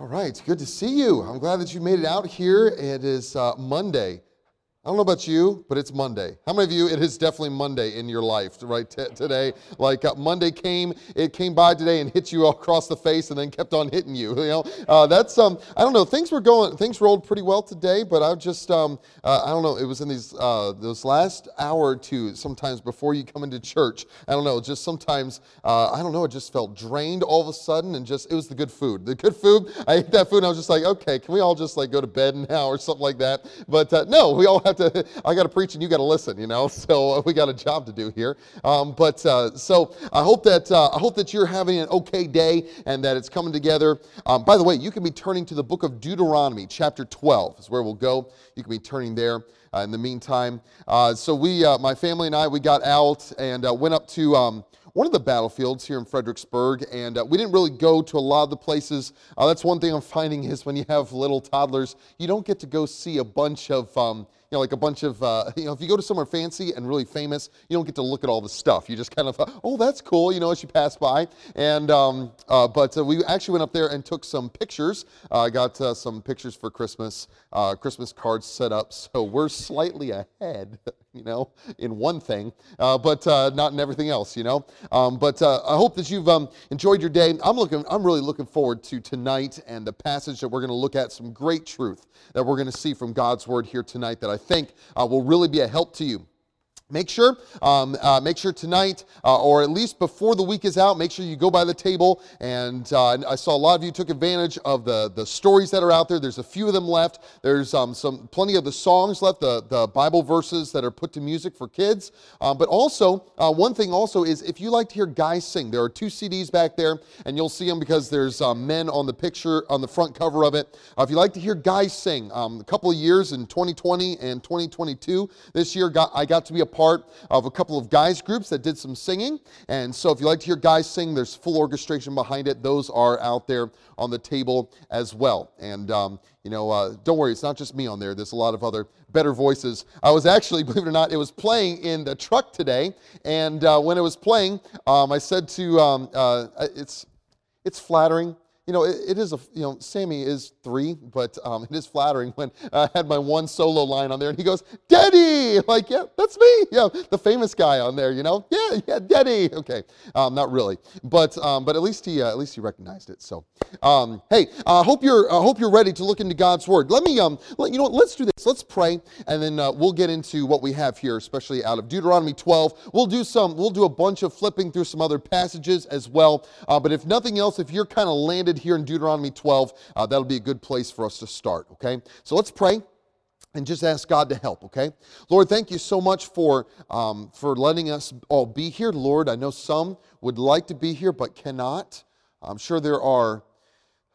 All right, good to see you. I'm glad that you made it out here. It is uh, Monday. I don't know about you, but it's Monday. How many of you, it is definitely Monday in your life, right? T- today, like uh, Monday came, it came by today and hit you across the face and then kept on hitting you. You know, uh, that's, um, I don't know, things were going, things rolled pretty well today, but I just, um, uh, I don't know, it was in these, uh, those last hour or two, sometimes before you come into church, I don't know, just sometimes, uh, I don't know, it just felt drained all of a sudden and just, it was the good food. The good food, I ate that food and I was just like, okay, can we all just like go to bed now or something like that? But uh, no, we all have to, I got to preach and you got to listen, you know. So uh, we got a job to do here. Um, but uh, so I hope that uh, I hope that you're having an okay day and that it's coming together. Um, by the way, you can be turning to the book of Deuteronomy, chapter 12 is where we'll go. You can be turning there. Uh, in the meantime, uh, so we, uh, my family and I, we got out and went up to. Um, one of the battlefields here in Fredericksburg, and uh, we didn't really go to a lot of the places. Uh, that's one thing I'm finding is when you have little toddlers, you don't get to go see a bunch of um, know, like a bunch of, uh, you know, if you go to somewhere fancy and really famous, you don't get to look at all the stuff. You just kind of, oh, that's cool, you know, as you pass by. And, um, uh, but uh, we actually went up there and took some pictures. I uh, got uh, some pictures for Christmas, uh, Christmas cards set up. So we're slightly ahead, you know, in one thing, but not in everything else, you know. Um, but I hope that you've um, enjoyed your day. I'm looking, I'm really looking forward to tonight and the passage that we're going to look at, some great truth that we're going to see from God's word here tonight that I think uh, will really be a help to you. Make sure, um, uh, make sure tonight, uh, or at least before the week is out, make sure you go by the table. And uh, I saw a lot of you took advantage of the, the stories that are out there. There's a few of them left. There's um, some plenty of the songs left, the, the Bible verses that are put to music for kids. Um, but also, uh, one thing also is if you like to hear guys sing, there are two CDs back there, and you'll see them because there's uh, men on the picture on the front cover of it. Uh, if you like to hear guys sing, um, a couple of years in 2020 and 2022, this year got, I got to be a part part of a couple of guys groups that did some singing. And so if you like to hear guys sing, there's full orchestration behind it. Those are out there on the table as well. And, um, you know, uh, don't worry, it's not just me on there. There's a lot of other better voices. I was actually, believe it or not, it was playing in the truck today. And uh, when it was playing, um, I said to, um, uh, it's, it's flattering you know, it, it is a, you know, Sammy is three, but um, it is flattering when I had my one solo line on there and he goes, Daddy! Like, yeah, that's me. Yeah, the famous guy on there, you know? Yeah, yeah, Daddy. Okay, um, not really, but um, but at least he uh, at least he recognized it. So, um, hey, I uh, hope you're I uh, hope you're ready to look into God's word. Let me um, let, you know what? Let's do this. Let's pray, and then uh, we'll get into what we have here, especially out of Deuteronomy 12. We'll do some. We'll do a bunch of flipping through some other passages as well. Uh, but if nothing else, if you're kind of landed here in Deuteronomy 12, uh, that'll be a good place for us to start, okay? So let's pray and just ask God to help, okay? Lord, thank you so much for, um, for letting us all be here. Lord, I know some would like to be here but cannot. I'm sure there are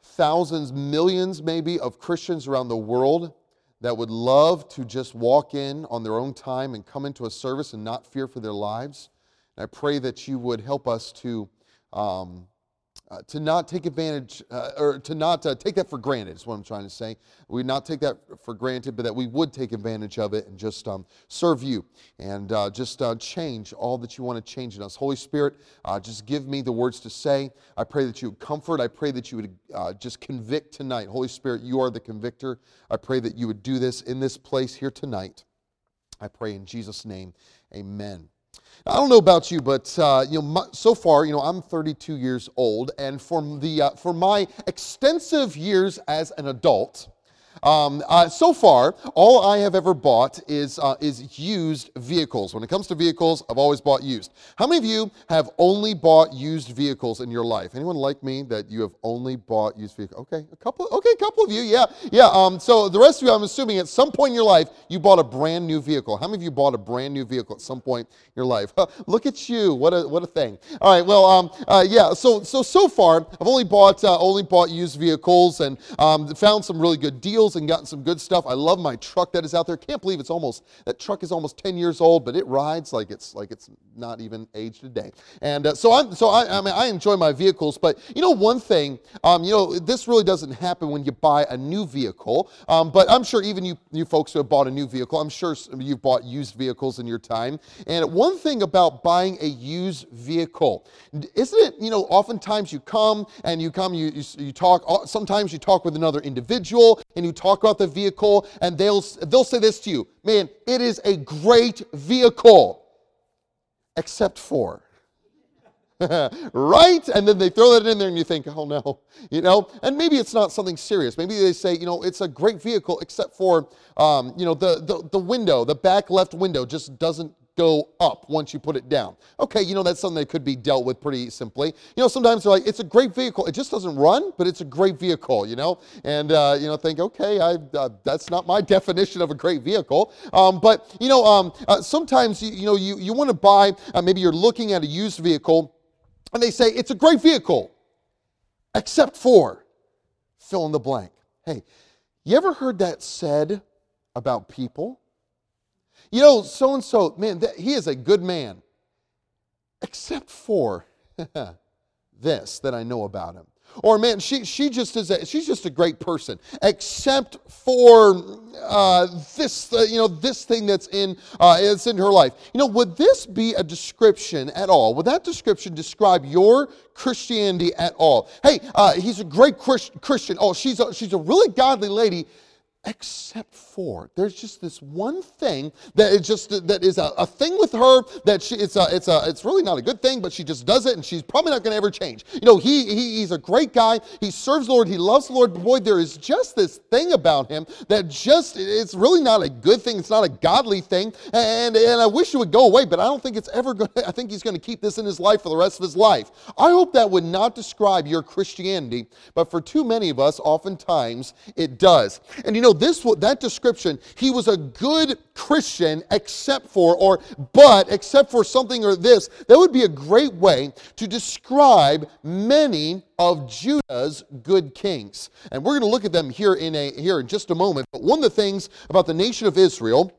thousands, millions maybe, of Christians around the world that would love to just walk in on their own time and come into a service and not fear for their lives. And I pray that you would help us to. Um, uh, to not take advantage uh, or to not uh, take that for granted is what I'm trying to say. We not take that for granted, but that we would take advantage of it and just um, serve you and uh, just uh, change all that you want to change in us. Holy Spirit, just give me the words to say. I pray that you would comfort. I pray that you would just convict tonight. Holy Spirit, you are the convictor. I pray that you would do this in this place here tonight. I pray in Jesus' name, amen. I don't know about you, but uh, you know, my, so far, you know, I'm 32 years old, and from the uh, for my extensive years as an adult, um, uh, so far, all I have ever bought is, uh, is used vehicles. When it comes to vehicles, I've always bought used. How many of you have only bought used vehicles in your life? Anyone like me that you have only bought used vehicles? Okay, a couple. Okay, a couple of you. Yeah, yeah. Um, so the rest of you, I'm assuming at some point in your life, you bought a brand new vehicle. How many of you bought a brand new vehicle at some point in your life? Look at you. What a what a thing. All right. Well, um, uh, yeah. So so so far, I've only bought uh, only bought used vehicles and um, found some really good deals wheels and gotten some good stuff. I love my truck that is out there. Can't believe it's almost that truck is almost 10 years old, but it rides like it's like it's not even aged a day. And uh, so I'm so I, I mean I enjoy my vehicles, but you know one thing, um, you know this really doesn't happen when you buy a new vehicle. Um, but I'm sure even you you folks who have bought a new vehicle, I'm sure you've bought used vehicles in your time. And one thing about buying a used vehicle, isn't it? You know, oftentimes you come and you come, you you, you talk. Sometimes you talk with another individual and you talk about the vehicle, and they'll they'll say this to you, man, it is a great vehicle, except for. right? And then they throw that in there and you think, oh no, you know? And maybe it's not something serious. Maybe they say, you know, it's a great vehicle except for, um, you know, the, the, the window, the back left window just doesn't go up once you put it down. Okay, you know, that's something that could be dealt with pretty simply. You know, sometimes they're like, it's a great vehicle. It just doesn't run, but it's a great vehicle, you know? And, uh, you know, think, okay, I, uh, that's not my definition of a great vehicle. Um, but, you know, um, uh, sometimes, you, you, know, you, you want to buy, uh, maybe you're looking at a used vehicle and they say, it's a great vehicle, except for fill in the blank. Hey, you ever heard that said about people? You know, so and so, man, he is a good man, except for this that I know about him. Or man, she, she just is a, she's just a great person, except for uh, this uh, you know this thing that's in uh, it's in her life. You know, would this be a description at all? Would that description describe your Christianity at all? Hey, uh, he's a great Christian. Oh, she's a, she's a really godly lady except for there's just this one thing that is just that is a, a thing with her that she it's a it's a it's really not a good thing but she just does it and she's probably not going to ever change. You know he, he he's a great guy. He serves the lord. He loves the lord. But boy there is just this thing about him that just it's really not a good thing. It's not a godly thing. And and i wish it would go away but i don't think it's ever going to i think he's going to keep this in his life for the rest of his life. I hope that would not describe your christianity but for too many of us oftentimes it does. And you know this that description, he was a good Christian except for, or but except for something or this, that would be a great way to describe many of Judah's good kings. And we're going to look at them here in a here in just a moment. But one of the things about the nation of Israel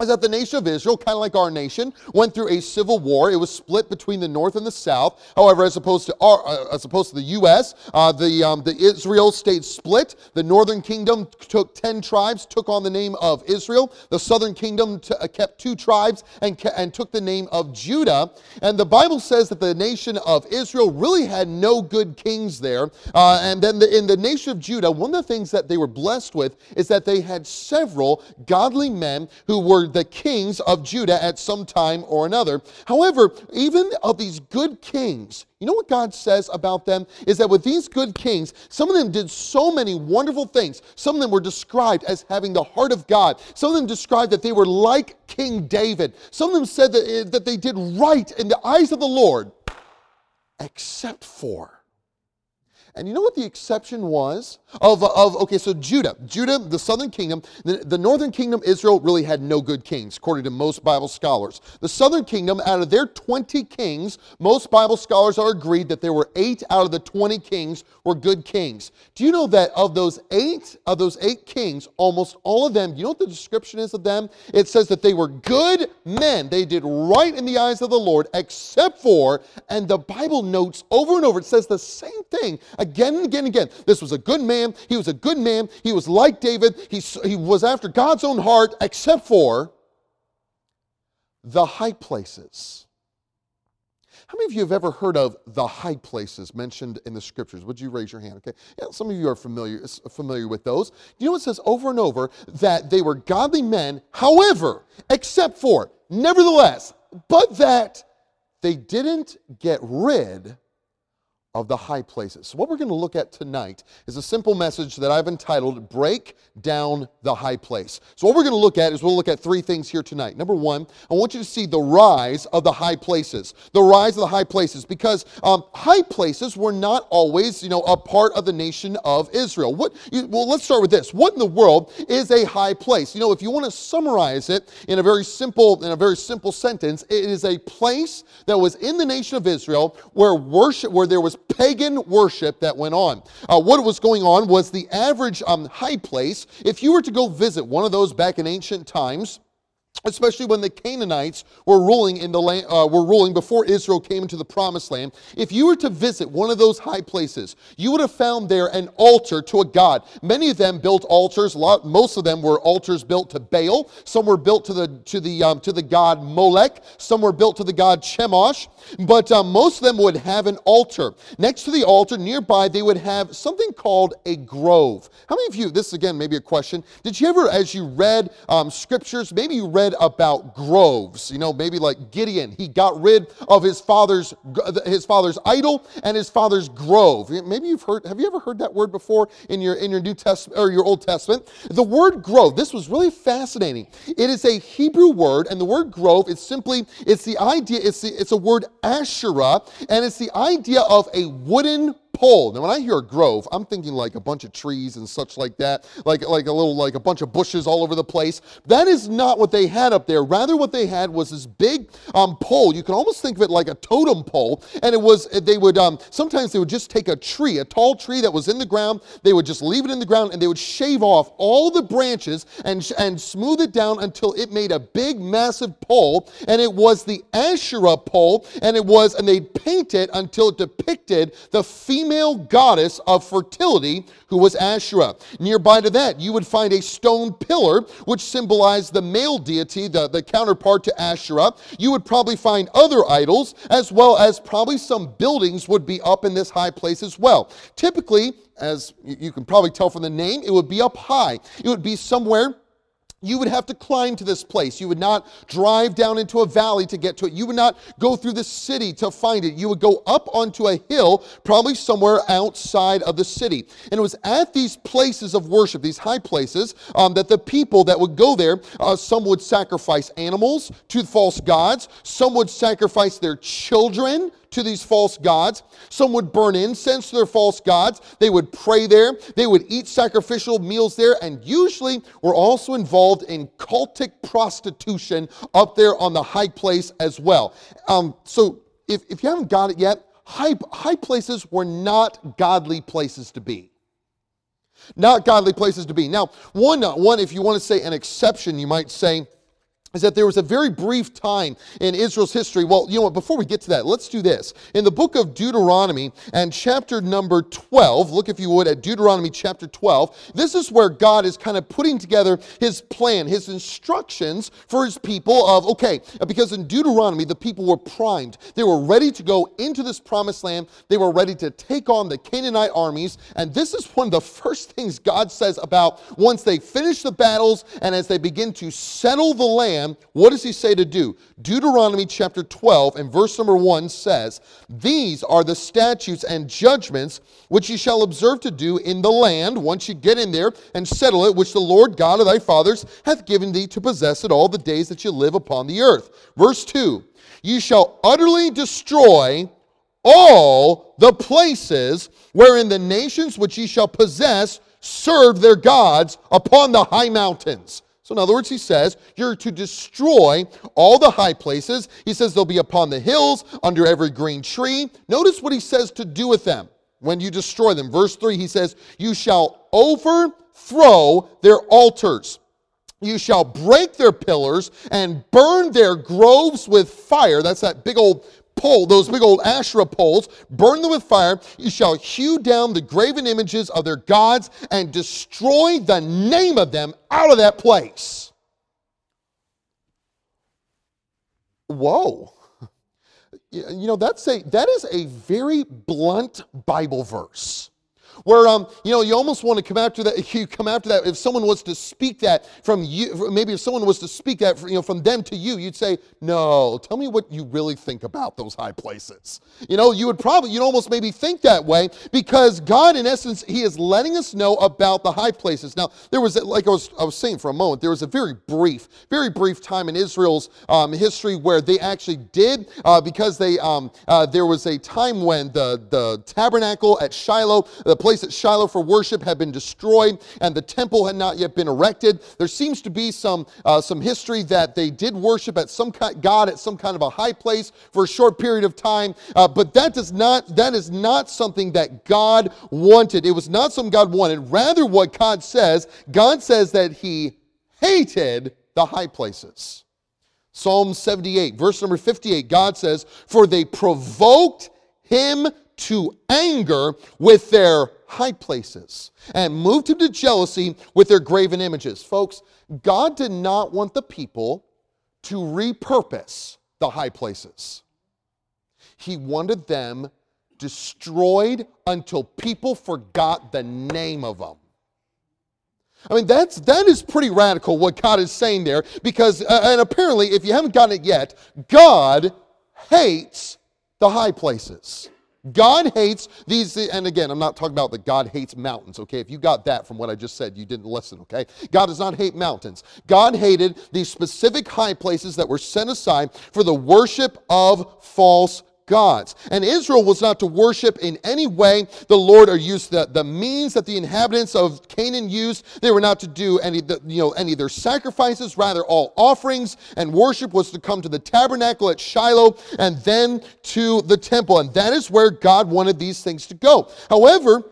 is that the nation of Israel, kind of like our nation, went through a civil war. It was split between the north and the south. However, as opposed to our, uh, as opposed to the U.S., uh, the um, the Israel stayed split. The northern kingdom took ten tribes, took on the name of Israel. The southern kingdom t- uh, kept two tribes and and took the name of Judah. And the Bible says that the nation of Israel really had no good kings there. Uh, and then the, in the nation of Judah, one of the things that they were blessed with is that they had several godly men who were the kings of Judah at some time or another. However, even of these good kings, you know what God says about them? Is that with these good kings, some of them did so many wonderful things. Some of them were described as having the heart of God. Some of them described that they were like King David. Some of them said that, eh, that they did right in the eyes of the Lord, except for and you know what the exception was? Of, of okay, so Judah, Judah, the southern kingdom, the, the northern kingdom, Israel, really had no good kings, according to most Bible scholars. The southern kingdom, out of their 20 kings, most Bible scholars are agreed that there were eight out of the 20 kings were good kings. Do you know that of those eight, of those eight kings, almost all of them, you know what the description is of them? It says that they were good men. They did right in the eyes of the Lord, except for, and the Bible notes over and over, it says the same thing again and again and again. This was a good man. He was a good man. He was like David. He, he was after God's own heart, except for the high places. How many of you have ever heard of the high places mentioned in the scriptures? Would you raise your hand? Okay. Yeah, some of you are familiar, familiar with those. You know it says over and over that they were godly men, however, except for, nevertheless, but that they didn't get rid of the high places. So, what we're going to look at tonight is a simple message that I've entitled Break Down the High Place. So, what we're going to look at is we'll look at three things here tonight. Number one, I want you to see the rise of the high places. The rise of the high places, because um, high places were not always, you know, a part of the nation of Israel. What? You, well, let's start with this. What in the world is a high place? You know, if you want to summarize it in a very simple, in a very simple sentence, it is a place that was in the nation of Israel where worship, where there was pagan worship that went on. Uh, what was going on was the average um, high place. If you were to go visit one of those back in ancient times, especially when the Canaanites were ruling in the land, uh, were ruling before Israel came into the promised land. If you were to visit one of those high places, you would have found there an altar to a god. Many of them built altars. Lot, most of them were altars built to Baal. Some were built to the to the um, to the god Molech. Some were built to the god Chemosh. But um, most of them would have an altar. Next to the altar, nearby, they would have something called a grove. How many of you? This again, maybe a question. Did you ever, as you read um, scriptures, maybe you read read about groves. You know, maybe like Gideon, he got rid of his father's his father's idol and his father's grove. Maybe you've heard. Have you ever heard that word before in your in your New Testament or your Old Testament? The word grove. This was really fascinating. It is a Hebrew word, and the word grove is simply it's the idea. It's the, it's a word Asherah, and it's the idea of a wooden pole. Now, when I hear a grove, I'm thinking like a bunch of trees and such like that, like, like a little, like a bunch of bushes all over the place. That is not what they had up there. Rather, what they had was this big um, pole. You can almost think of it like a totem pole. And it was, they would, um, sometimes they would just take a tree, a tall tree that was in the ground. They would just leave it in the ground and they would shave off all the branches and, and smooth it down until it made a big, massive pole. And it was the Asherah pole. And it was, and they'd paint it until it depicted the female female goddess of fertility who was Asherah. Nearby to that, you would find a stone pillar which symbolized the male deity, the, the counterpart to Asherah. You would probably find other idols, as well as probably some buildings would be up in this high place as well. Typically, as you can probably tell from the name, it would be up high. It would be somewhere you would have to climb to this place. You would not drive down into a valley to get to it. You would not go through the city to find it. You would go up onto a hill, probably somewhere outside of the city. And it was at these places of worship, these high places, um, that the people that would go there, uh, some would sacrifice animals to false gods, some would sacrifice their children to these false gods. Some would burn incense to their false gods. They would pray there. They would eat sacrificial meals there, and usually were also involved in cultic prostitution up there on the high place as well. Um, so if, if you haven't got it yet, high, high places were not godly places to be. Not godly places to be. Now, one, one, if you want to say an exception, you might say, is that there was a very brief time in Israel's history. Well, you know what, before we get to that, let's do this. In the book of Deuteronomy and chapter number 12, look if you would at Deuteronomy chapter 12, this is where God is kind of putting together his plan, his instructions for his people of, okay, because in Deuteronomy, the people were primed. They were ready to go into this promised land. They were ready to take on the Canaanite armies. And this is one of the first things God says about once they finish the battles and as they begin to settle the land, what does he say to do? Deuteronomy chapter 12 and verse number 1 says, These are the statutes and judgments which ye shall observe to do in the land, once you get in there and settle it, which the Lord God of thy fathers hath given thee to possess it all the days that you live upon the earth. Verse 2 Ye shall utterly destroy all the places wherein the nations which ye shall possess serve their gods upon the high mountains. So, in other words, he says, You're to destroy all the high places. He says they'll be upon the hills, under every green tree. Notice what he says to do with them when you destroy them. Verse 3, he says, You shall overthrow their altars. You shall break their pillars and burn their groves with fire. That's that big old pole, those big old Asherah poles, burn them with fire. You shall hew down the graven images of their gods and destroy the name of them out of that place. Whoa. You know, that's a, that is a very blunt Bible verse where um, you know you almost want to come after that you come after that. If someone was to speak that from you maybe if someone was to speak that you know from them to you you'd say no tell me what you really think about those high places. You know you would probably you'd almost maybe think that way because god in essence he is letting us know about the high places. Now there was like i was, I was saying for a moment there was a very brief very brief time in israel's um, history where they actually did uh, because they um, uh, there was a time when the the tabernacle at shiloh the place place at Shiloh for worship had been destroyed and the temple had not yet been erected. There seems to be some, uh, some history that they did worship at some kind, God at some kind of a high place for a short period of time, uh, but that does not that is not something that God wanted. It was not something God wanted. Rather, what God says, God says that He hated the high places. Psalm 78, verse number 58, God says, For they provoked him to anger with their high places and moved him to jealousy with their graven images. Folks, God did not want the people to repurpose the high places, He wanted them destroyed until people forgot the name of them. I mean, that's, that is pretty radical what God is saying there because, uh, and apparently, if you haven't gotten it yet, God hates the high places. God hates these, and again, I'm not talking about that God hates mountains, okay? If you got that from what I just said, you didn't listen, okay? God does not hate mountains. God hated these specific high places that were set aside for the worship of false gods. And Israel was not to worship in any way the Lord or use the, the means that the inhabitants of Canaan used. They were not to do any, you know, any of their sacrifices. Rather, all offerings and worship was to come to the tabernacle at Shiloh and then to the temple. And that is where God wanted these things to go. However,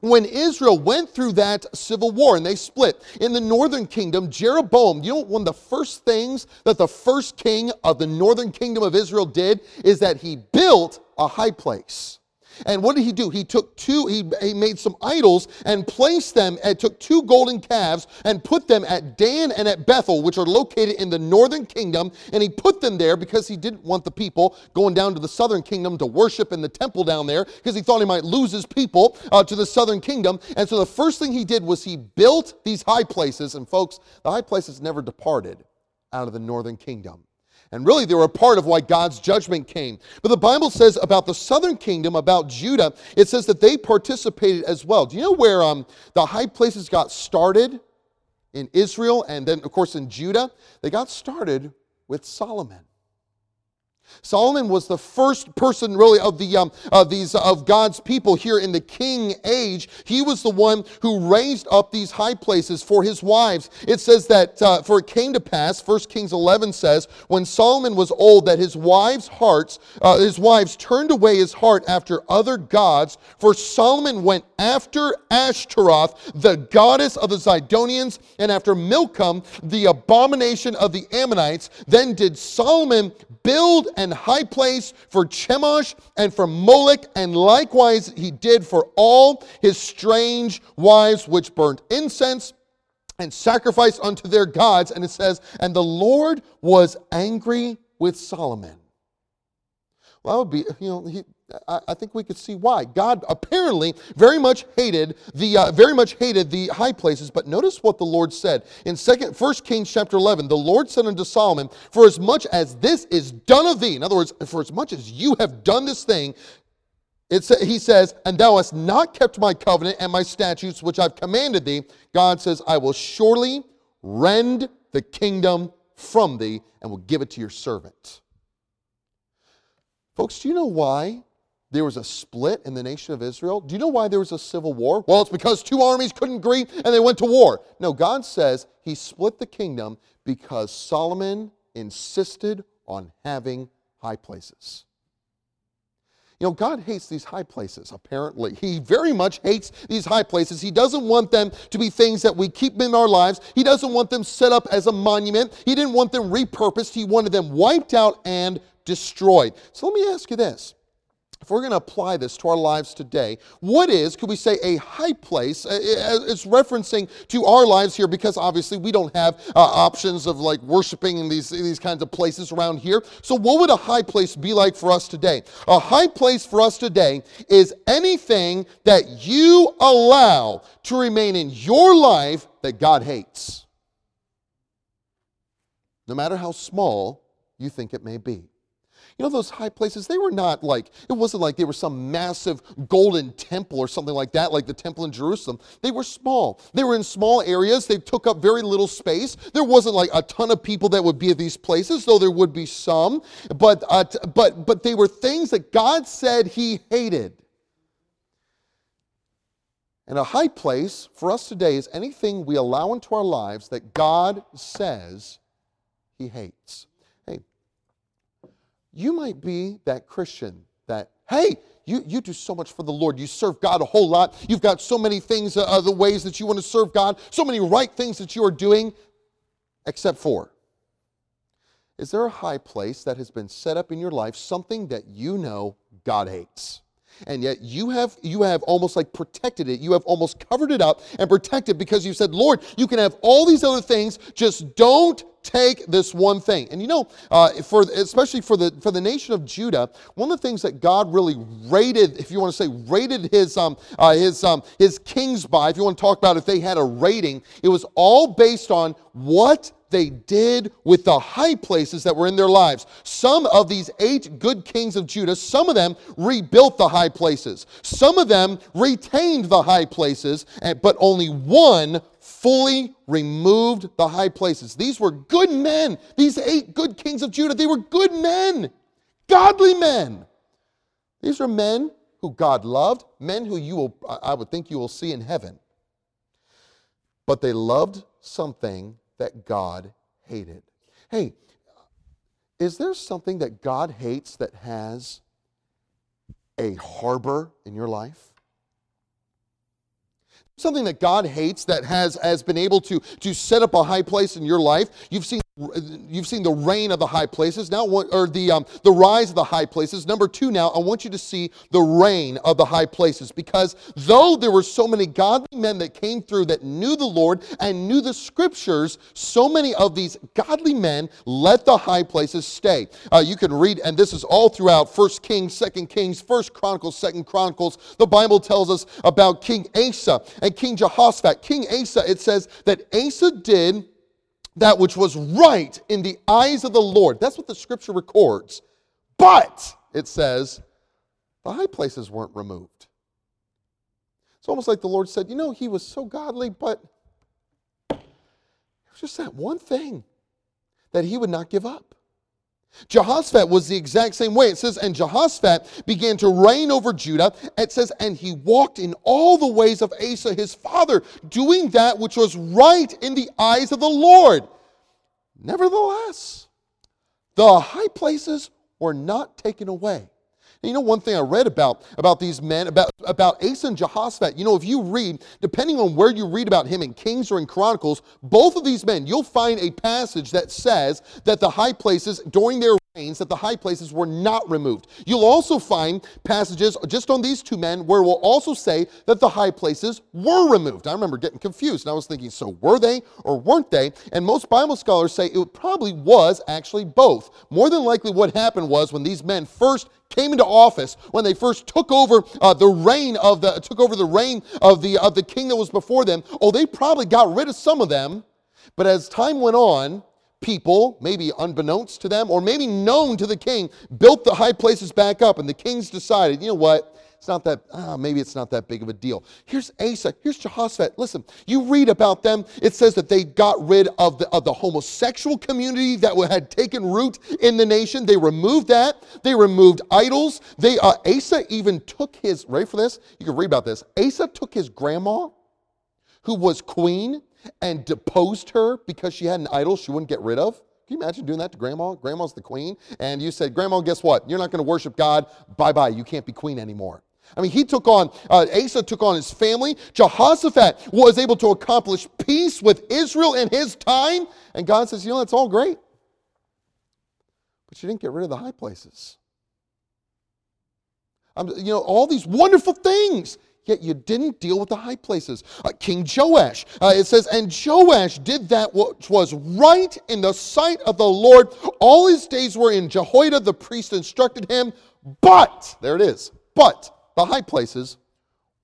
when Israel went through that civil war and they split in the northern kingdom, Jeroboam, you know, one of the first things that the first king of the northern kingdom of Israel did is that he built a high place. And what did he do? He took two, he, he made some idols and placed them, and took two golden calves and put them at Dan and at Bethel, which are located in the northern kingdom. And he put them there because he didn't want the people going down to the southern kingdom to worship in the temple down there because he thought he might lose his people uh, to the southern kingdom. And so the first thing he did was he built these high places. And folks, the high places never departed out of the northern kingdom. And really, they were a part of why God's judgment came. But the Bible says about the southern kingdom, about Judah, it says that they participated as well. Do you know where um, the high places got started? In Israel and then, of course, in Judah? They got started with Solomon. Solomon was the first person, really, of the um, these of God's people here in the king age. He was the one who raised up these high places for his wives. It says that uh, for it came to pass, 1 Kings 11 says, when Solomon was old, that his wives' hearts, uh, his wives turned away his heart after other gods. For Solomon went after Ashtaroth, the goddess of the Zidonians, and after Milcom, the abomination of the Ammonites. Then did Solomon build and high place for Chemosh and for Molech, and likewise he did for all his strange wives which burnt incense and sacrificed unto their gods. And it says, And the Lord was angry with Solomon. Well, that would be, you know, he, I, think we could see why. God apparently very much hated the uh, very much hated the high places. But notice what the Lord said in second First Kings chapter eleven. The Lord said unto Solomon, "For as much as this is done of thee, in other words, for as much as you have done this thing." It's, he says, and thou hast not kept my covenant and my statutes which I've commanded thee. God says, I will surely rend the kingdom from thee and will give it to your servant. Folks, do you know why there was a split in the nation of Israel. Do you know why there was a civil war? Well, it's because two armies couldn't agree and they went to war. No, God says he split the kingdom because Solomon insisted on having high places. You know, God hates these high places, apparently. He very much hates these high places. He doesn't want them to be things that we keep in our lives. He doesn't want them set up as a monument. He didn't want them repurposed. He wanted them wiped out and destroyed. So let me ask you this if we're going to apply this to our lives today, what is, could we say, a high place? It's referencing to our lives here because obviously we don't have uh, options of like worshiping in these, in these kinds of places around here. So, what would a high place be like for us today? A high place for us today is anything that you allow to remain in your life that God hates, no matter how small you think it may be. You know, those high places, they were not like, it wasn't like they were some massive golden temple or something like that, like the temple in Jerusalem. They were small. They were in small areas. They took up very little space. There wasn't like a ton of people that would be at these places, though there would be some. But, uh, but, but they were things that God said He hated. And a high place for us today is anything we allow into our lives that God says he hates. You might be that Christian that, hey, you, you do so much for the Lord. You serve God a whole lot. You've got so many things, uh, other ways that you want to serve God, so many right things that you are doing, except for. Is there a high place that has been set up in your life, something that you know God hates? And yet you have you have almost like protected it you have almost covered it up and protected because you said lord you can have all these other things just don't take this one thing. And you know, uh, for especially for the for the nation of Judah, one of the things that God really rated, if you want to say rated his um, uh, his um, his kings by, if you want to talk about if they had a rating, it was all based on what they did with the high places that were in their lives. Some of these eight good kings of Judah, some of them rebuilt the high places. Some of them retained the high places, but only one fully removed the high places. These were good men. These eight good kings of Judah, they were good men, godly men. These are men who God loved, men who you will, I would think you will see in heaven. But they loved something that God hated. Hey, is there something that God hates that has a harbor in your life? something that God hates that has, has been able to, to set up a high place in your life. You've seen you've seen the reign of the high places. Now or the um, the rise of the high places. Number two now i want you to see the reign of the high places because though there were so many godly men that came through that knew the lord and knew the scriptures so many of these godly men let the high places stay. Uh, you can read and this is all throughout first kings second kings first chronicles second chronicles. The bible tells us about king asa and king jehoshaphat. King asa it says that asa did that which was right in the eyes of the Lord. That's what the scripture records. But, it says, the high places weren't removed. It's almost like the Lord said, You know, he was so godly, but it was just that one thing that he would not give up. Jehoshaphat was the exact same way. It says, and Jehoshaphat began to reign over Judah. It says, and he walked in all the ways of Asa his father, doing that which was right in the eyes of the Lord. Nevertheless, the high places were not taken away. And you know, one thing I read about, about these men, about, about Asa and Jehoshaphat, you know, if you read, depending on where you read about him in Kings or in Chronicles, both of these men, you'll find a passage that says that the high places during their reigns, that the high places were not removed. You'll also find passages just on these two men where we'll also say that the high places were removed. I remember getting confused and I was thinking, so were they or weren't they? And most Bible scholars say it probably was actually both. More than likely, what happened was when these men first came into office, when they first took over uh, the reign of the took over the reign of the of the king that was before them, oh, they probably got rid of some of them. But as time went on, people, maybe unbeknownst to them, or maybe known to the king, built the high places back up, and the kings decided, you know what? It's not that, ah, maybe it's not that big of a deal. Here's Asa, here's Jehoshaphat. Listen, you read about them, it says that they got rid of the, of the homosexual community that had taken root in the nation. They removed that. They removed idols. They, uh, Asa even took his, ready for this? You can read about this. Asa took his grandma, who was queen, and deposed her because she had an idol she wouldn't get rid of? Can you imagine doing that to grandma? Grandma's the queen. And you said, Grandma, guess what? You're not going to worship God. Bye bye. You can't be queen anymore. I mean, he took on, uh, Asa took on his family. Jehoshaphat was able to accomplish peace with Israel in his time. And God says, you know, that's all great. But you didn't get rid of the high places. You know, all these wonderful things yet you didn't deal with the high places. Uh, King Joash, uh, it says, and Joash did that which was right in the sight of the Lord. All his days were in Jehoiada, the priest instructed him, but, there it is, but the high places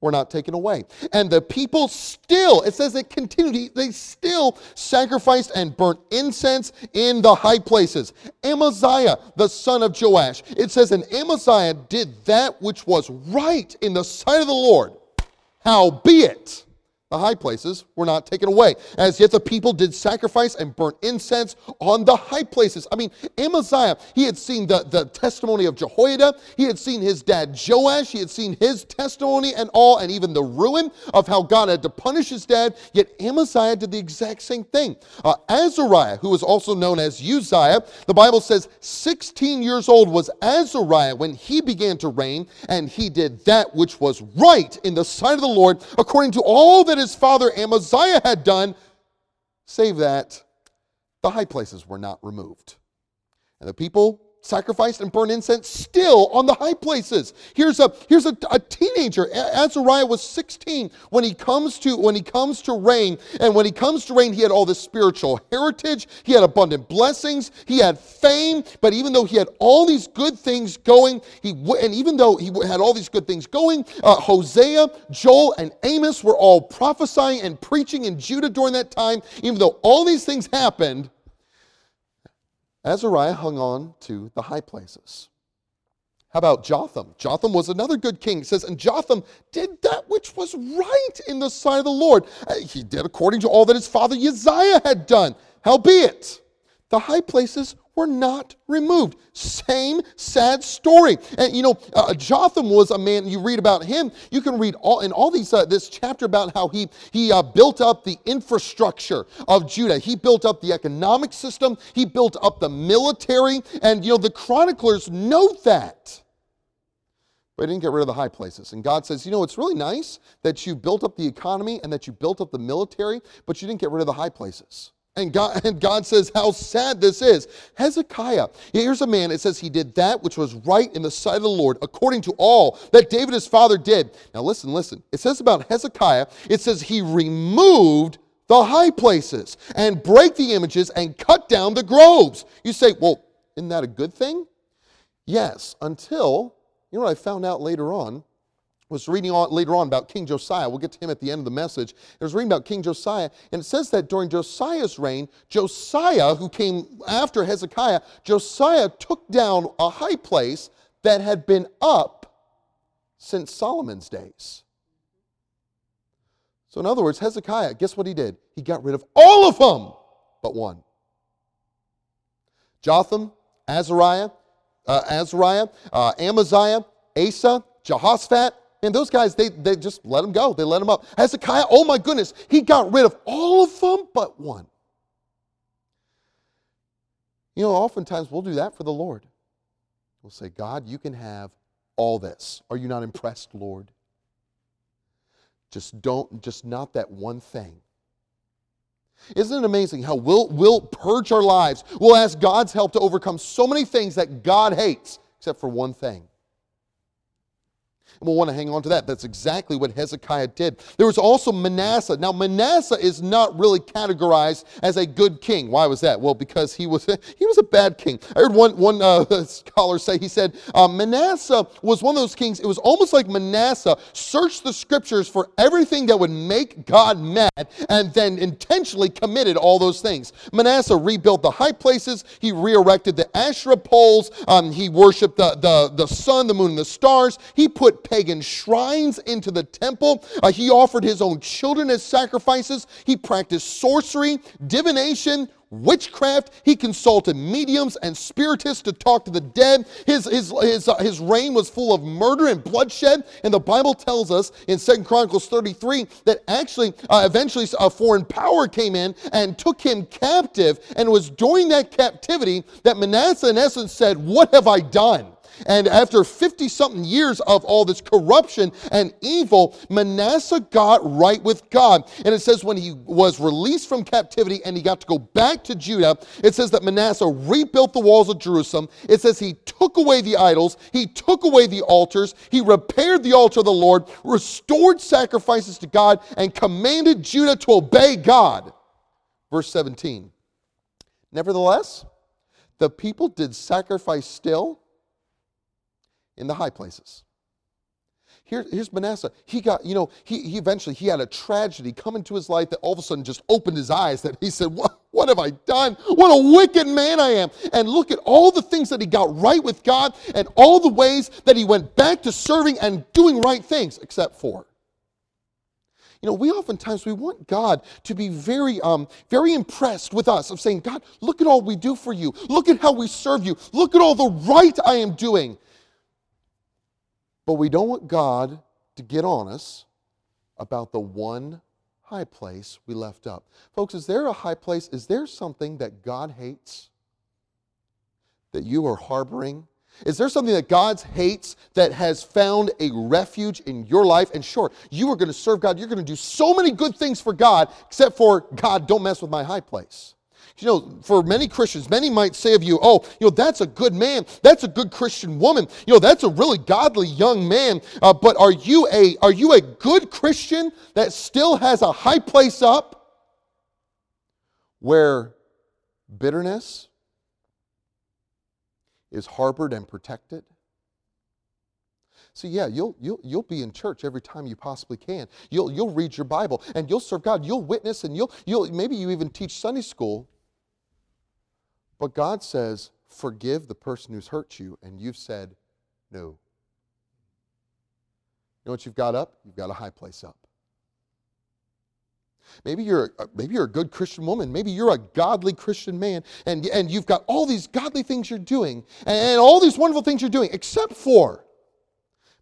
were not taken away. And the people still, it says it continued, they still sacrificed and burnt incense in the high places. Amaziah, the son of Joash, it says, and Amaziah did that which was right in the sight of the Lord. Howbeit, the high places were not taken away. As yet the people did sacrifice and burnt incense on the high places. I mean, Amaziah, he had seen the, the testimony of Jehoiada, he had seen his dad Joash, he had seen his testimony and all, and even the ruin of how God had to punish his dad. Yet Amaziah did the exact same thing. Uh, Azariah, who was also known as Uzziah, the Bible says 16 years old was Azariah when he began to reign, and he did that which was right in the sight of the Lord, according to all that his father Amaziah had done, save that the high places were not removed. And the people sacrificed and burned incense still on the high places. Here's a here's a, a, teenager. Azariah was 16 when he comes to when he comes to reign, and when he comes to reign, he had all this spiritual heritage. He had abundant blessings. He had fame. But even though he had all these good things going, he and even though he had all these good things going, uh, Hosea, Joel, and Amos were all prophesying and preaching in Judah during that time. Even though all these things happened Azariah hung on to the high places. How about Jotham? Jotham was another good king. It says, and Jotham did that which was right in the sight of the Lord. Uh, he did according to all that his father Uzziah had done. Howbeit, the high places were not removed. Same sad story. And you know, uh, Jotham was a man. You read about him. You can read all in all these uh, this chapter about how he he uh, built up the infrastructure of Judah. He built up the economic system. He built up the military. And you know, the chroniclers note that. But he didn't get rid of the high places. And God says, you know, it's really nice that you built up the economy and that you built up the military, but you didn't get rid of the high places. And God, and God says how sad this is. Hezekiah, here's a man, it says he did that which was right in the sight of the Lord, according to all that David his father did. Now listen, listen. It says about Hezekiah, it says he removed the high places and break the images and cut down the groves. You say, well, isn't that a good thing? Yes, until, you know what I found out later on? Was reading on, later on about King Josiah. We'll get to him at the end of the message. I was reading about King Josiah, and it says that during Josiah's reign, Josiah, who came after Hezekiah, Josiah took down a high place that had been up since Solomon's days. So, in other words, Hezekiah, guess what he did? He got rid of all of them but one. Jotham, Azariah, uh, Azariah, uh, Amaziah, Asa, Jehoshaphat, and those guys, they, they just let him go. They let him up. Hezekiah, oh my goodness, he got rid of all of them but one. You know, oftentimes we'll do that for the Lord. We'll say, God, you can have all this. Are you not impressed, Lord? Just don't, just not that one thing. Isn't it amazing how we'll, we'll purge our lives? We'll ask God's help to overcome so many things that God hates, except for one thing. And we'll want to hang on to that. That's exactly what Hezekiah did. There was also Manasseh. Now, Manasseh is not really categorized as a good king. Why was that? Well, because he was he was a bad king. I heard one one uh, scholar say he said uh, Manasseh was one of those kings. It was almost like Manasseh searched the scriptures for everything that would make God mad, and then intentionally committed all those things. Manasseh rebuilt the high places. He re-erected the Asherah poles. Um, he worshipped the, the the sun, the moon, and the stars. He put pagan shrines into the temple. Uh, he offered his own children as sacrifices. He practiced sorcery, divination, witchcraft. He consulted mediums and spiritists to talk to the dead. His, his, his, uh, his reign was full of murder and bloodshed. And the Bible tells us in Second Chronicles 33 that actually, uh, eventually, a foreign power came in and took him captive. And was during that captivity that Manasseh, in essence, said, What have I done? And after 50 something years of all this corruption and evil, Manasseh got right with God. And it says when he was released from captivity and he got to go back to Judah, it says that Manasseh rebuilt the walls of Jerusalem. It says he took away the idols, he took away the altars, he repaired the altar of the Lord, restored sacrifices to God, and commanded Judah to obey God. Verse 17. Nevertheless, the people did sacrifice still in the high places. Here, here's Manasseh. He got, you know, he, he eventually, he had a tragedy come into his life that all of a sudden just opened his eyes that he said, what, what have I done? What a wicked man I am. And look at all the things that he got right with God and all the ways that he went back to serving and doing right things, except for You know, we oftentimes we want God to be very, um, very impressed with us of saying, God, look at all we do for you. Look at how we serve you. Look at all the right I am doing. But we don't want God to get on us about the one high place we left up. Folks, is there a high place? Is there something that God hates that you are harboring? Is there something that God hates that has found a refuge in your life? And sure, you are going to serve God. You're going to do so many good things for God, except for God, don't mess with my high place. You know, for many Christians, many might say of you, oh, you know, that's a good man. That's a good Christian woman. You know, that's a really godly young man. Uh, but are you a are you a good Christian that still has a high place up where bitterness is harbored and protected? So yeah, you'll, you'll, you'll be in church every time you possibly can. You'll, you'll read your Bible and you'll serve God. You'll witness and you'll, you'll, maybe you even teach Sunday school. But God says, forgive the person who's hurt you, and you've said no. You know what you've got up? You've got a high place up. Maybe you're, a, maybe you're a good Christian woman. Maybe you're a godly Christian man, and, and you've got all these godly things you're doing, and, and all these wonderful things you're doing, except for,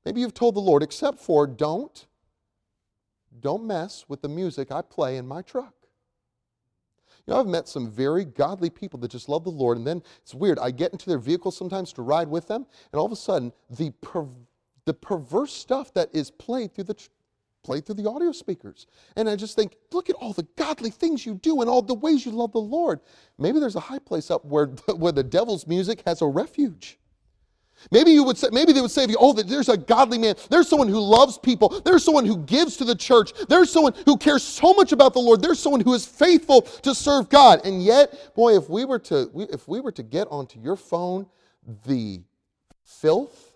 maybe you've told the Lord, except for, don't, don't mess with the music I play in my truck. You know, I've met some very godly people that just love the Lord, and then it's weird. I get into their vehicle sometimes to ride with them, and all of a sudden, the, per- the perverse stuff that is played through the played through the audio speakers. And I just think, look at all the godly things you do and all the ways you love the Lord. Maybe there's a high place up where, where the devil's music has a refuge. Maybe you would say, maybe they would say you, oh, there's a godly man. There's someone who loves people. There's someone who gives to the church. There's someone who cares so much about the Lord. There's someone who is faithful to serve God. And yet, boy, if we were to if we were to get onto your phone the filth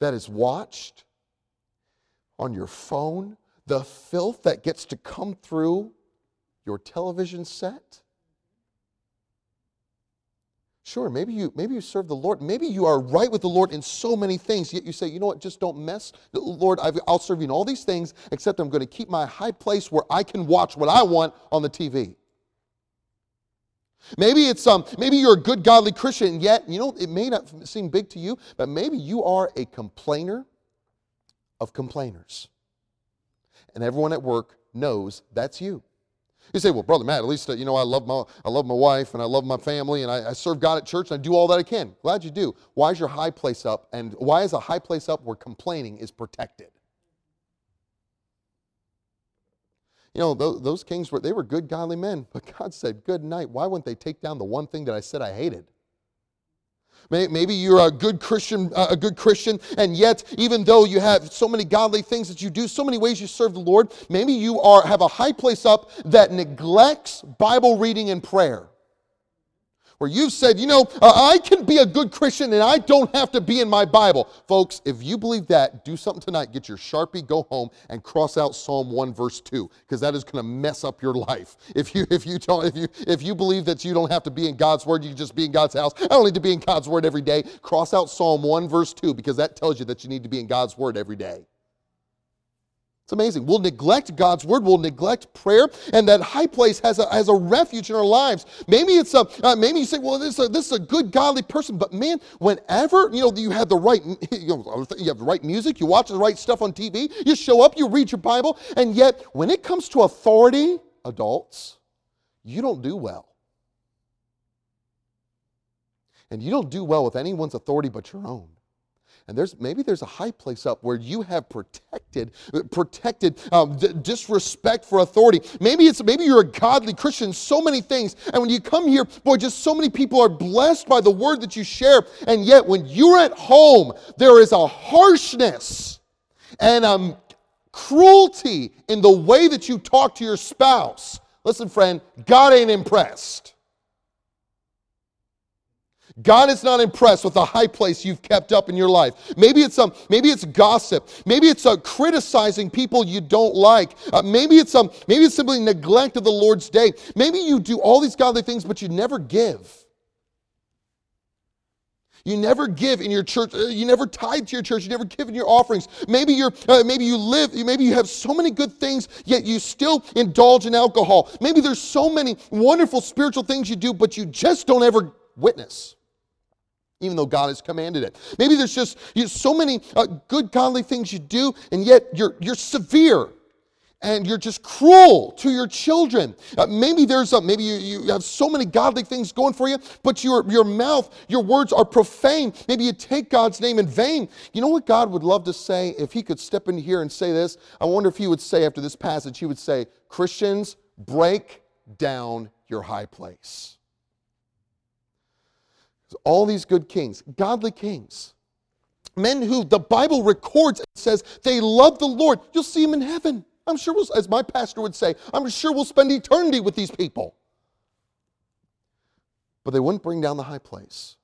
that is watched on your phone, the filth that gets to come through your television set, Sure, maybe you maybe you serve the Lord. Maybe you are right with the Lord in so many things. Yet you say, you know what? Just don't mess. Lord, i will serve you in all these things, except I'm going to keep my high place where I can watch what I want on the TV. Maybe it's um maybe you're a good godly Christian, yet you know it may not seem big to you, but maybe you are a complainer of complainers, and everyone at work knows that's you. You say, well, Brother Matt, at least, uh, you know, I love, my, I love my wife and I love my family and I, I serve God at church and I do all that I can. Glad you do. Why is your high place up? And why is a high place up where complaining is protected? You know, those, those kings were, they were good, godly men, but God said, good night. Why wouldn't they take down the one thing that I said I hated? Maybe you're a good Christian, uh, a good Christian, and yet, even though you have so many godly things that you do, so many ways you serve the Lord, maybe you are have a high place up that neglects Bible reading and prayer where you've said, you know, uh, I can be a good Christian and I don't have to be in my Bible. Folks, if you believe that, do something tonight. Get your Sharpie, go home, and cross out Psalm 1, verse 2, because that is going to mess up your life. If you, if, you don't, if, you, if you believe that you don't have to be in God's Word, you can just be in God's house. I don't need to be in God's Word every day. Cross out Psalm 1, verse 2, because that tells you that you need to be in God's Word every day. It's amazing. We'll neglect God's word. We'll neglect prayer, and that high place has a, has a refuge in our lives. Maybe it's a uh, maybe you say, well, this is, a, this is a good godly person, but man, whenever you know you have the right you, know, you have the right music, you watch the right stuff on TV, you show up, you read your Bible, and yet when it comes to authority, adults, you don't do well. And you don't do well with anyone's authority but your own. And there's maybe there's a high place up where you have protected protected um, d- disrespect for authority. Maybe it's maybe you're a godly Christian, so many things, and when you come here, boy, just so many people are blessed by the word that you share. And yet, when you're at home, there is a harshness and um, cruelty in the way that you talk to your spouse. Listen, friend, God ain't impressed. God is not impressed with the high place you've kept up in your life. Maybe it's um, maybe it's gossip. Maybe it's uh, criticizing people you don't like. Uh, maybe it's um, maybe it's simply neglect of the Lord's day. Maybe you do all these godly things, but you never give. You never give in your church. uh, You never tithe to your church. You never give in your offerings. Maybe you're, uh, maybe you live. Maybe you have so many good things, yet you still indulge in alcohol. Maybe there's so many wonderful spiritual things you do, but you just don't ever witness, even though God has commanded it. Maybe there's just so many uh, good godly things you do, and yet you're you're severe and you're just cruel to your children. Uh, maybe there's a, maybe you, you have so many godly things going for you, but your, your mouth, your words are profane. Maybe you take God's name in vain. You know what God would love to say if he could step in here and say this? I wonder if he would say after this passage, he would say, Christians, break down your high place. All these good kings, godly kings, men who the Bible records and says they love the Lord, you'll see them in heaven. I'm sure, we'll, as my pastor would say, I'm sure we'll spend eternity with these people. But they wouldn't bring down the high place,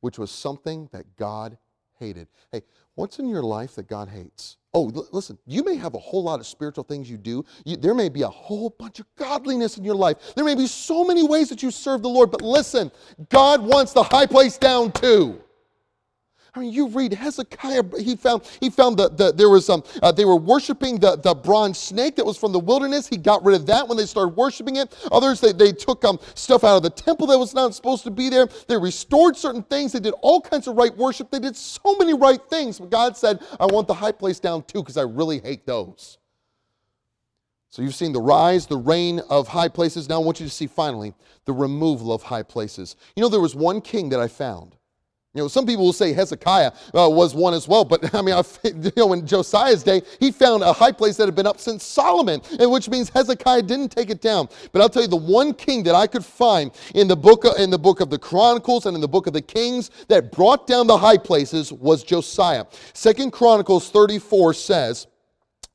which was something that God hated. Hey, what's in your life that God hates? Oh, l- listen, you may have a whole lot of spiritual things you do. You, there may be a whole bunch of godliness in your life. There may be so many ways that you serve the Lord, but listen, God wants the high place down too. I mean, you read Hezekiah. He found he found that the, there was some. Uh, they were worshiping the, the bronze snake that was from the wilderness. He got rid of that when they started worshiping it. Others they, they took um, stuff out of the temple that was not supposed to be there. They restored certain things. They did all kinds of right worship. They did so many right things. But God said, "I want the high place down too, because I really hate those." So you've seen the rise, the reign of high places. Now I want you to see finally the removal of high places. You know, there was one king that I found. You know, some people will say Hezekiah uh, was one as well, but I mean, I, you know, in Josiah's day, he found a high place that had been up since Solomon, and which means Hezekiah didn't take it down. But I'll tell you, the one king that I could find in the book of, in the book of the Chronicles and in the book of the Kings that brought down the high places was Josiah. Second Chronicles 34 says.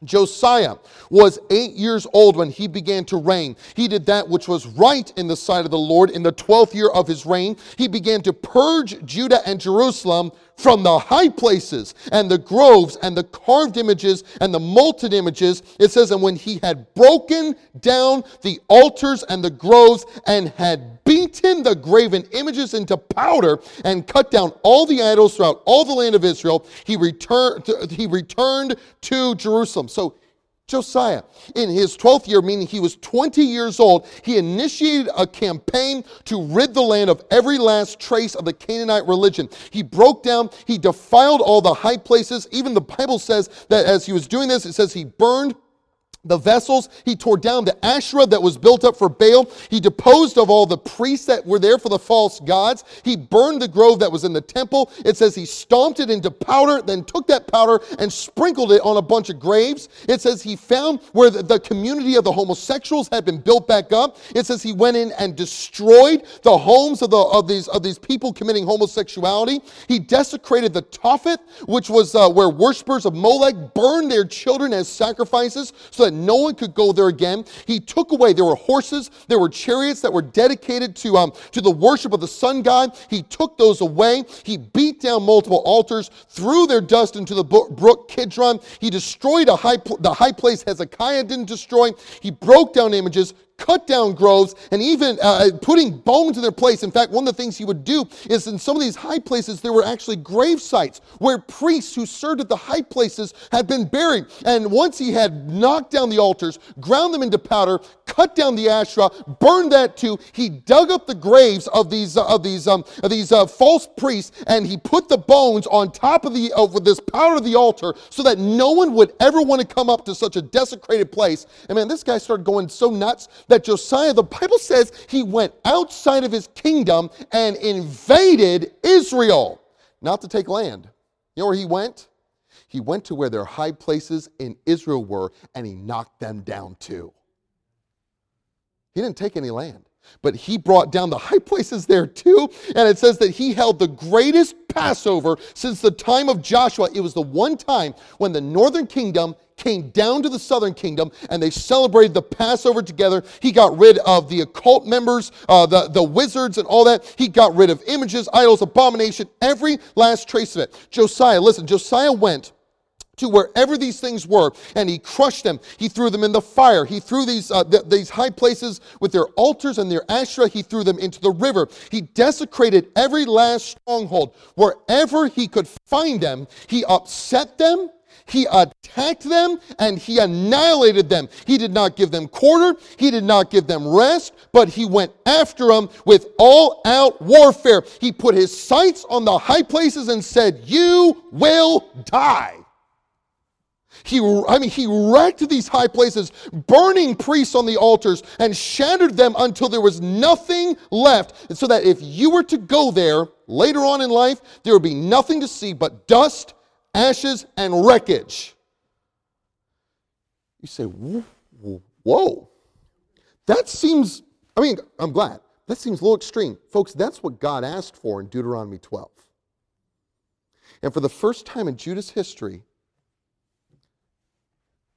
Josiah was eight years old when he began to reign. He did that which was right in the sight of the Lord in the twelfth year of his reign. He began to purge Judah and Jerusalem from the high places and the groves and the carved images and the molten images. It says, and when he had broken down the altars and the groves and had beaten the graven images into powder and cut down all the idols throughout all the land of Israel, he returned, he returned to Jerusalem. So Josiah, in his 12th year, meaning he was 20 years old, he initiated a campaign to rid the land of every last trace of the Canaanite religion. He broke down, he defiled all the high places. Even the Bible says that as he was doing this, it says he burned the vessels. He tore down the Asherah that was built up for Baal. He deposed of all the priests that were there for the false gods. He burned the grove that was in the temple. It says he stomped it into powder, then took that powder and sprinkled it on a bunch of graves. It says he found where the, community of the homosexuals had been built back up. It says he went in and destroyed the homes of, the, of, these, of these people committing homosexuality. He desecrated the Tophet, which was uh, where worshippers of Molech burned their children as sacrifices so that no one could go there again. He took away, there were horses, there were chariots that were dedicated to, um, to the worship of the sun god. He took those away. He beat down multiple altars, threw their dust into the brook Kidron. He destroyed a high, the high place Hezekiah didn't destroy. He broke down images, cut down groves, and even uh, putting bones in their place. In fact, one of the things he would do is in some of these high places, there were actually grave sites where priests who served at the high places had been buried. And once he had knocked down the altars, ground them into powder, cut down the Asherah, burned that too, he dug up the graves of these, uh, of these, um, of these uh, false priests, and he put the bones on top of, the, of this powder of the altar so that no one would ever want to come up to such a desecrated place. And man, this guy started going so nuts that Josiah, the Bible says he went outside of his kingdom and invaded Israel, not to take land. You know where he went? He went to where their high places in Israel were and he knocked them down too. He didn't take any land, but he brought down the high places there too. And it says that he held the greatest Passover since the time of Joshua. It was the one time when the northern kingdom came down to the southern kingdom and they celebrated the Passover together. He got rid of the occult members, uh, the, the wizards, and all that. He got rid of images, idols, abomination, every last trace of it. Josiah, listen, Josiah went to wherever these things were and he crushed them he threw them in the fire he threw these, uh, th- these high places with their altars and their asherah he threw them into the river he desecrated every last stronghold wherever he could find them he upset them he attacked them and he annihilated them. He did not give them quarter, he did not give them rest, but he went after them with all out warfare. He put his sights on the high places and said, You will die. He, I mean, he wrecked these high places, burning priests on the altars, and shattered them until there was nothing left. So that if you were to go there later on in life, there would be nothing to see but dust, ashes, and wreckage. You say, whoa, that seems, I mean, I'm glad. That seems a little extreme. Folks, that's what God asked for in Deuteronomy 12. And for the first time in Judah's history,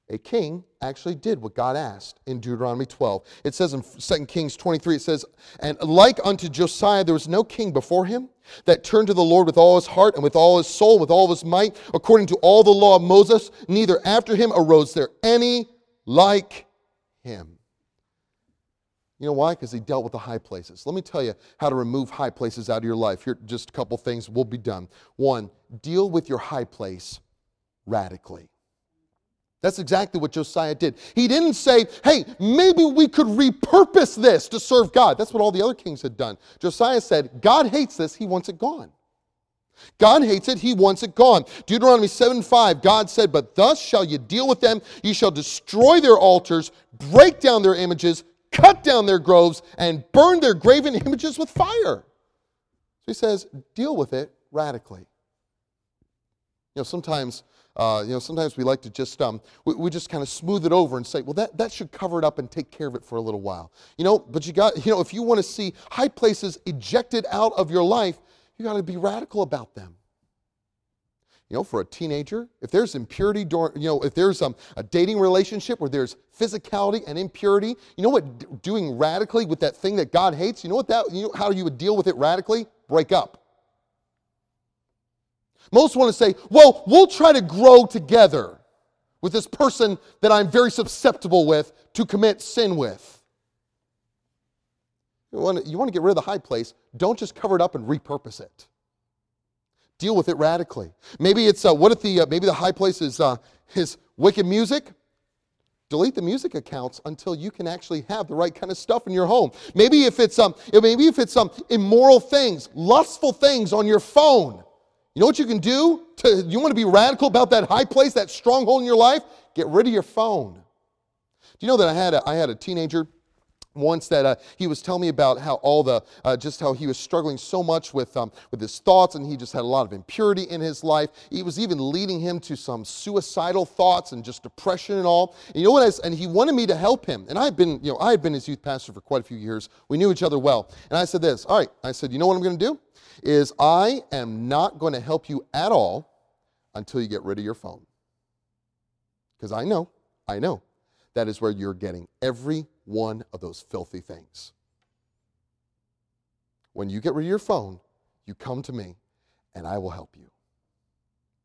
a king actually did what God asked in Deuteronomy 12. It says in 2 Kings 23, it says, And like unto Josiah, there was no king before him that turned to the Lord with all his heart and with all his soul, with all his might, according to all the law of Moses, neither after him arose there any like him. You know why? Because he dealt with the high places. Let me tell you how to remove high places out of your life. Here, just a couple things, we'll be done. One, deal with your high place radically. That's exactly what Josiah did. He didn't say, hey, maybe we could repurpose this to serve God. That's what all the other kings had done. Josiah said, God hates this, he wants it gone. God hates it, he wants it gone. Deuteronomy 7 5, God said, But thus shall you deal with them. You shall destroy their altars, break down their images, cut down their groves, and burn their graven images with fire. So he says, Deal with it radically. You know, sometimes uh, you know, sometimes we like to just, um, we, we just kind of smooth it over and say, well, that, that should cover it up and take care of it for a little while. You know, but you got, you know, if you want to see high places ejected out of your life, you got to be radical about them. You know, for a teenager, if there's impurity, you know, if there's um, a dating relationship where there's physicality and impurity, you know what doing radically with that thing that God hates, you know what that, you know how you would deal with it radically? Break up. Most want to say, well, we'll try to grow together with this person that I'm very susceptible with to commit sin with. You want, to, you want to get rid of the high place, don't just cover it up and repurpose it. Deal with it radically. Maybe it's, uh, what if the, uh, maybe the high place is, uh, is wicked music? delete the music accounts until you can actually have the right kind of stuff in your home maybe if it's um maybe if it's some um, immoral things lustful things on your phone you know what you can do? To, you want to be radical about that high place, that stronghold in your life? Get rid of your phone. Do you know that I had a, I had a teenager once that uh, he was telling me about how all the uh, just how he was struggling so much with um, with his thoughts and he just had a lot of impurity in his life. It was even leading him to some suicidal thoughts and just depression and all. And you know what I, and he wanted me to help him. And i had been you know i had been his youth pastor for quite a few years. We knew each other well. And i said this all right. I said you know what i'm going to do? Is I am not going to help you at all until you get rid of your phone. Because I know, I know, that is where you're getting every one of those filthy things. When you get rid of your phone, you come to me and I will help you.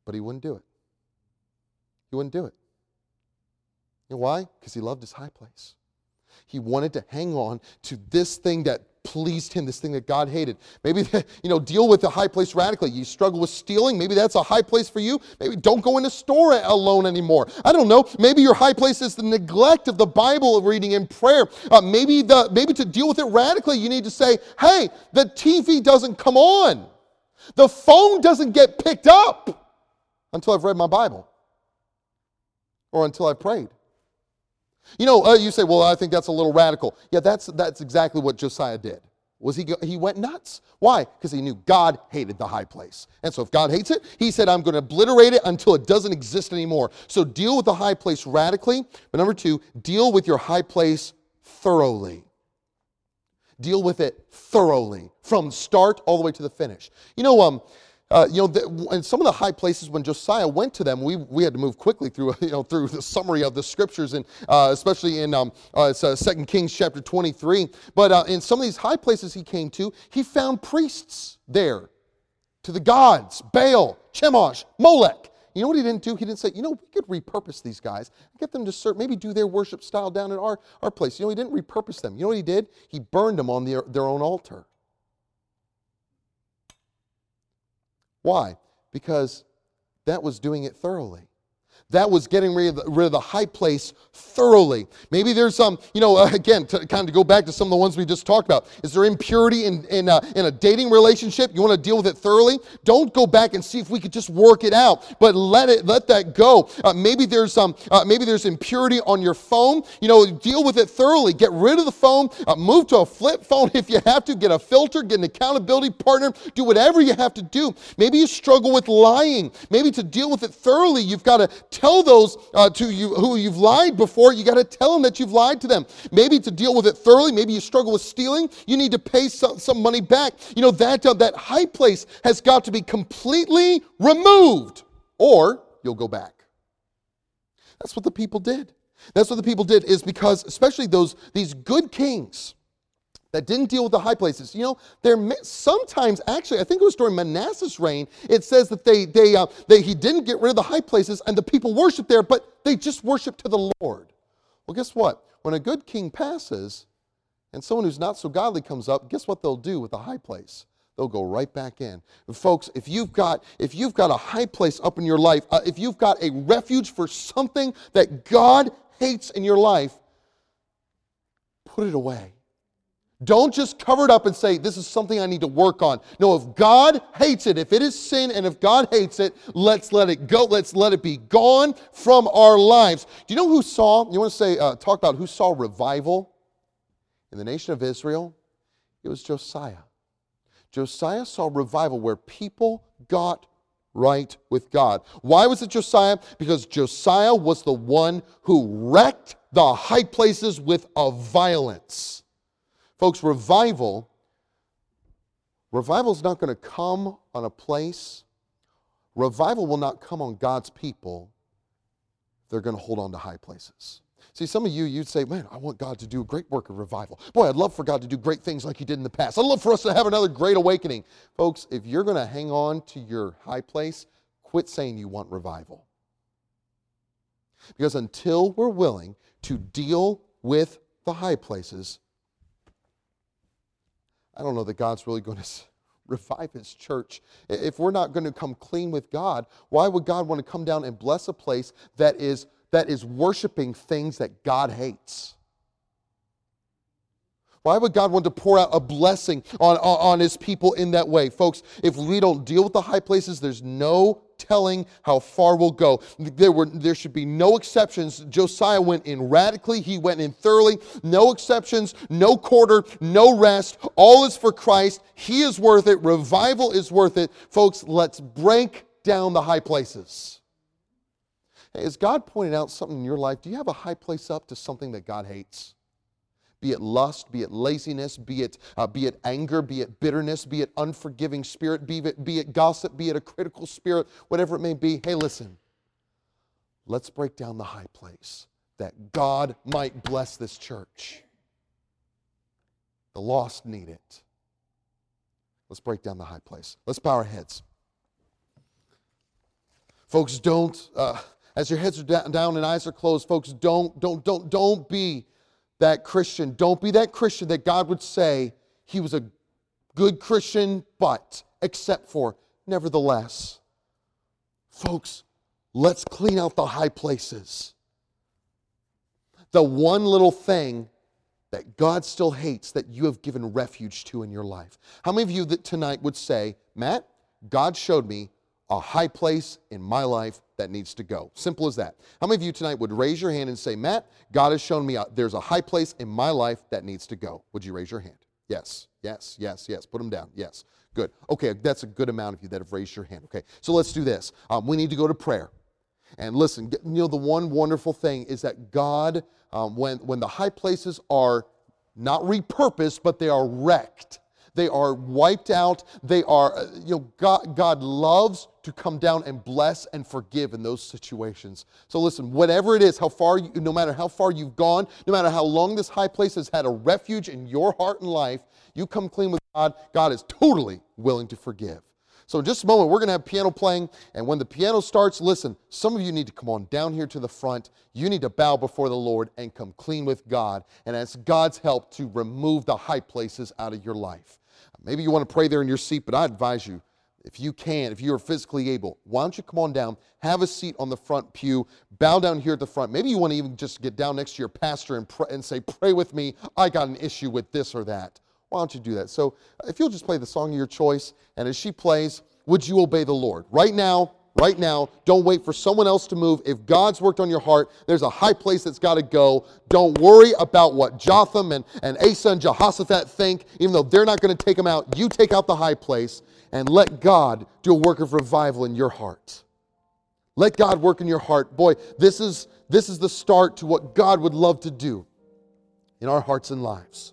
But he wouldn't do it. He wouldn't do it. You know why? Because he loved his high place. He wanted to hang on to this thing that pleased him, this thing that God hated. Maybe, you know, deal with the high place radically. You struggle with stealing. Maybe that's a high place for you. Maybe don't go in a store alone anymore. I don't know. Maybe your high place is the neglect of the Bible reading and prayer. Uh, maybe, the, maybe to deal with it radically, you need to say, hey, the TV doesn't come on. The phone doesn't get picked up until I've read my Bible or until I've prayed. You know, uh, you say, well, I think that's a little radical. Yeah, that's, that's exactly what Josiah did. Was he, he went nuts. Why? Because he knew God hated the high place. And so if God hates it, he said, I'm going to obliterate it until it doesn't exist anymore. So deal with the high place radically. But number two, deal with your high place thoroughly. Deal with it thoroughly from start all the way to the finish. You know, um, uh, you know, the, in some of the high places when Josiah went to them, we, we had to move quickly through, you know, through the summary of the scriptures, and uh, especially in um, uh, it's, uh, 2 Kings chapter 23. But uh, in some of these high places he came to, he found priests there to the gods, Baal, Chemosh, Molech. You know what he didn't do? He didn't say, you know, we could repurpose these guys, get them to serve, maybe do their worship style down at our, our place. You know, he didn't repurpose them. You know what he did? He burned them on their, their own altar. Why? Because that was doing it thoroughly. That was getting rid of, the, rid of the high place thoroughly. Maybe there's some, you know, again, to kind of go back to some of the ones we just talked about. Is there impurity in, in, a, in a dating relationship? You want to deal with it thoroughly? Don't go back and see if we could just work it out, but let it let that go. Uh, maybe there's some, uh, maybe there's impurity on your phone. You know, deal with it thoroughly. Get rid of the phone. Uh, move to a flip phone if you have to. Get a filter. Get an accountability partner. Do whatever you have to do. Maybe you struggle with lying. Maybe to deal with it thoroughly, you've got to tell those uh, to you who you've lied before, you got to tell them that you've lied to them. Maybe to deal with it thoroughly, maybe you struggle with stealing, you need to pay some, some money back. You know, that, uh, that high place has got to be completely removed, or you'll go back. That's what the people did. That's what the people did, is because, especially those these good kings, that didn't deal with the high places. You know, there sometimes actually, I think it was during Manasseh's reign. It says that they they uh, they he didn't get rid of the high places, and the people worshiped there, but they just worshiped to the Lord. Well, guess what? When a good king passes, and someone who's not so godly comes up, guess what they'll do with the high place? They'll go right back in. And folks, if you've got if you've got a high place up in your life, uh, if you've got a refuge for something that God hates in your life, put it away don't just cover it up and say, This is something I need to work on. No, if God hates it, if it is sin and if God hates it, let's let it go. Let's let it be gone from our lives. Do you know who saw, you want to say, uh, talk about who saw revival in the nation of Israel? It was Josiah. Josiah saw revival where people got right with God. Why was it Josiah? Because Josiah was the one who wrecked the high places with a violence. Folks, revival, revival is not going to come on a place. Revival will not come on God's people. They're going to hold on to high places. See, some of you, you'd say, man, I want God to do a great work of revival. Boy, I'd love for God to do great things like He did in the past. I'd love for us to have another great awakening. Folks, if you're going to hang on to your high place, quit saying you want revival. Because until we're willing to deal with the high places, I don't know that God's really going to revive his church. If we're not going to come clean with God, why would God want to come down and bless a place that is that is worshiping things that God hates? Why would God want to pour out a blessing on, on, his people in that way? Folks, if we don't deal with the high places, there's no telling how far we'll go. There, were, there should be no exceptions. Josiah went in radically, he went in thoroughly. No exceptions, no quarter, no rest. All is for Christ. He is worth it. Revival is worth it. Folks, let's break down the high places. Hey, as God pointed out something in your life, do you have a high place up to something that God hates? Be it lust, be it laziness, be it, uh, be it anger, be it bitterness, be it unforgiving spirit, be it, be it gossip, be it a critical spirit, whatever it may be. Hey, listen, let's break down the high place that God might bless this church. The lost need it. Let's break down the high place. Let's bow our heads. Folks, don't, uh, as your heads are down and eyes are closed, folks, don't, don't, don't, don't be that Christian. Don't be that Christian that God would say he was a good Christian, but, except for, nevertheless. Folks, let's clean out the high places. The one little thing that God still hates that you have given refuge to in your life. How many of you that tonight would say, Matt, God showed me a high place in my life that needs to go. Simple as that. How many of you tonight would raise your hand and say, Matt, God has shown me a, there's a high place in my life that needs to go? Would you raise your hand? Yes, yes, yes, yes. Put them down. Yes. Good. Okay, that's a good amount of you that have raised your hand. Okay, so let's do this. Um, we need to go to prayer. And listen, you know, the one wonderful thing is that God, um, when, when the high places are not repurposed, but they are wrecked, they are wiped out. They are, uh, you know, God, God loves to come down and bless and forgive in those situations. So listen, whatever it is, how far, you, no matter how far you've gone, no matter how long this high place has had a refuge in your heart and life, you come clean with God, God is totally willing to forgive. So, in just a moment, we're going to have piano playing. And when the piano starts, listen, some of you need to come on down here to the front. You need to bow before the Lord and come clean with God and ask God's help to remove the high places out of your life. Maybe you want to pray there in your seat, but I advise you, if you can, if you are physically able, why don't you come on down, have a seat on the front pew, bow down here at the front. Maybe you want to even just get down next to your pastor and, pray, and say, Pray with me. I got an issue with this or that. Why don't you do that? So if you'll just play the song of your choice, and as she plays, would you obey the Lord? Right now, right now, don't wait for someone else to move. If God's worked on your heart, there's a high place that's got to go. Don't worry about what Jotham and, and Asa and Jehoshaphat think, even though they're not going to take them out. You take out the high place and let God do a work of revival in your heart. Let God work in your heart. Boy, this is, this is the start to what God would love to do in our hearts and lives.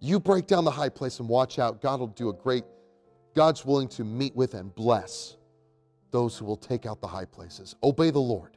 You break down the high place and watch out. God will do a great, God's willing to meet with and bless those who will take out the high places. Obey the Lord.